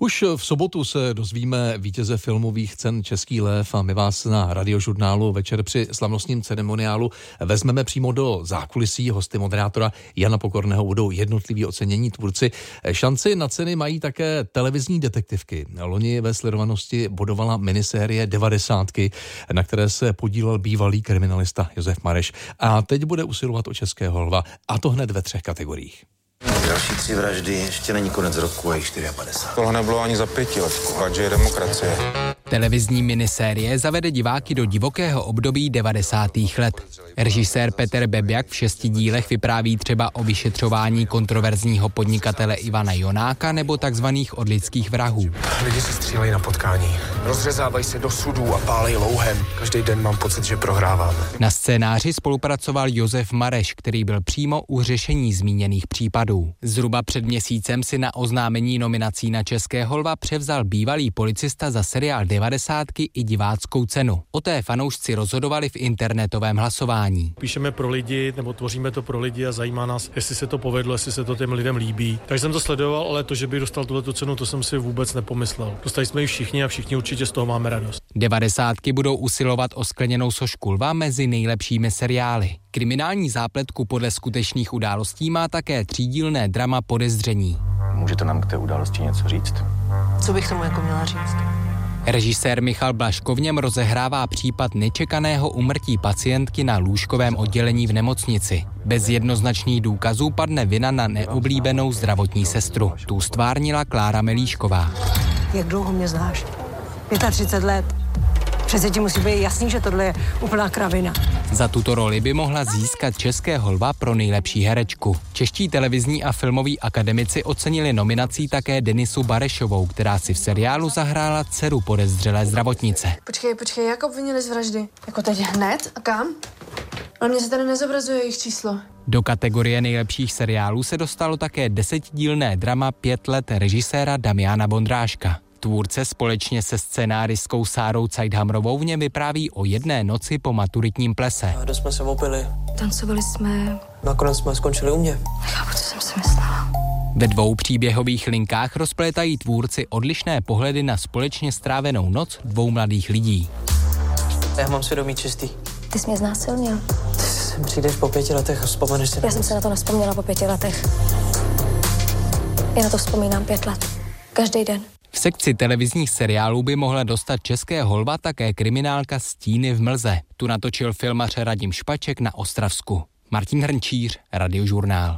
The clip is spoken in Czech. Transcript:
Už v sobotu se dozvíme vítěze filmových cen Český lev a my vás na radiožurnálu večer při slavnostním ceremoniálu vezmeme přímo do zákulisí. Hosty moderátora Jana Pokorného budou jednotliví ocenění tvůrci. Šanci na ceny mají také televizní detektivky. Loni ve sledovanosti bodovala minisérie 90, na které se podílel bývalý kriminalista Josef Mareš. A teď bude usilovat o Českého lva, a to hned ve třech kategoriích. Další tři vraždy, ještě není konec roku a jich 54. Tohle nebylo ani za pětiletku, ať je demokracie. Televizní minisérie zavede diváky do divokého období 90. let. Režisér Petr Bebjak v šesti dílech vypráví třeba o vyšetřování kontroverzního podnikatele Ivana Jonáka nebo takzvaných odlických vrahů. Lidi se střílejí na potkání. Rozřezávají se do sudů a pálej louhem. Každý den mám pocit, že prohráváme. Na scénáři spolupracoval Josef Mareš, který byl přímo u řešení zmíněných případů. Zhruba před měsícem si na oznámení nominací na České holva převzal bývalý policista za seriál 90 i diváckou cenu. O té fanoušci rozhodovali v internetovém hlasování. Píšeme pro lidi, nebo tvoříme to pro lidi a zajímá nás, jestli se to povedlo, jestli se to těm lidem líbí. Takže jsem to sledoval, ale to, že by dostal tuto cenu, to jsem si vůbec nepomyslel. Dostali jsme ji všichni a všichni určitě z toho máme radost. Devadesátky budou usilovat o skleněnou sošku lva mezi nejlepšími seriály. Kriminální zápletku podle skutečných událostí má také třídílné drama Podezření. Můžete nám k té události něco říct? Co bych tomu jako měla říct? Režisér Michal Blaško v něm rozehrává případ nečekaného umrtí pacientky na lůžkovém oddělení v nemocnici. Bez jednoznačných důkazů padne vina na neoblíbenou zdravotní sestru. Tu stvárnila Klára Melíšková. Jak dlouho mě znáš? 35 let. Přece ti musí být jasný, že tohle je úplná kravina. Za tuto roli by mohla získat České holva pro nejlepší herečku. Čeští televizní a filmoví akademici ocenili nominací také Denisu Barešovou, která si v seriálu zahrála dceru podezřelé zdravotnice. Počkej, počkej, jak obvinili z vraždy? Jako teď hned? A kam? Ale mně se tady nezobrazuje jejich číslo. Do kategorie nejlepších seriálů se dostalo také desetidílné drama Pět let režiséra Damiana Bondráška. Tvůrce společně se scenáristkou Sárou Cajdhamrovou v něm vypráví o jedné noci po maturitním plese. Kde jsme se opili? Tancovali jsme... Nakonec jsme skončili u mě. Nechápu, co jsem si myslela. Ve dvou příběhových linkách rozplétají tvůrci odlišné pohledy na společně strávenou noc dvou mladých lidí. Já mám svědomí čistý. Ty jsi mě znásilnil. Ty sem přijdeš po pěti letech a vzpomeneš si. Já jsem se na to nespomněla po pěti letech. Já na to vzpomínám pět let. Každý den. V sekci televizních seriálů by mohla dostat České holva také kriminálka Stíny v mlze. Tu natočil filmař Radim Špaček na Ostravsku. Martin Hrnčíř, Radiožurnál.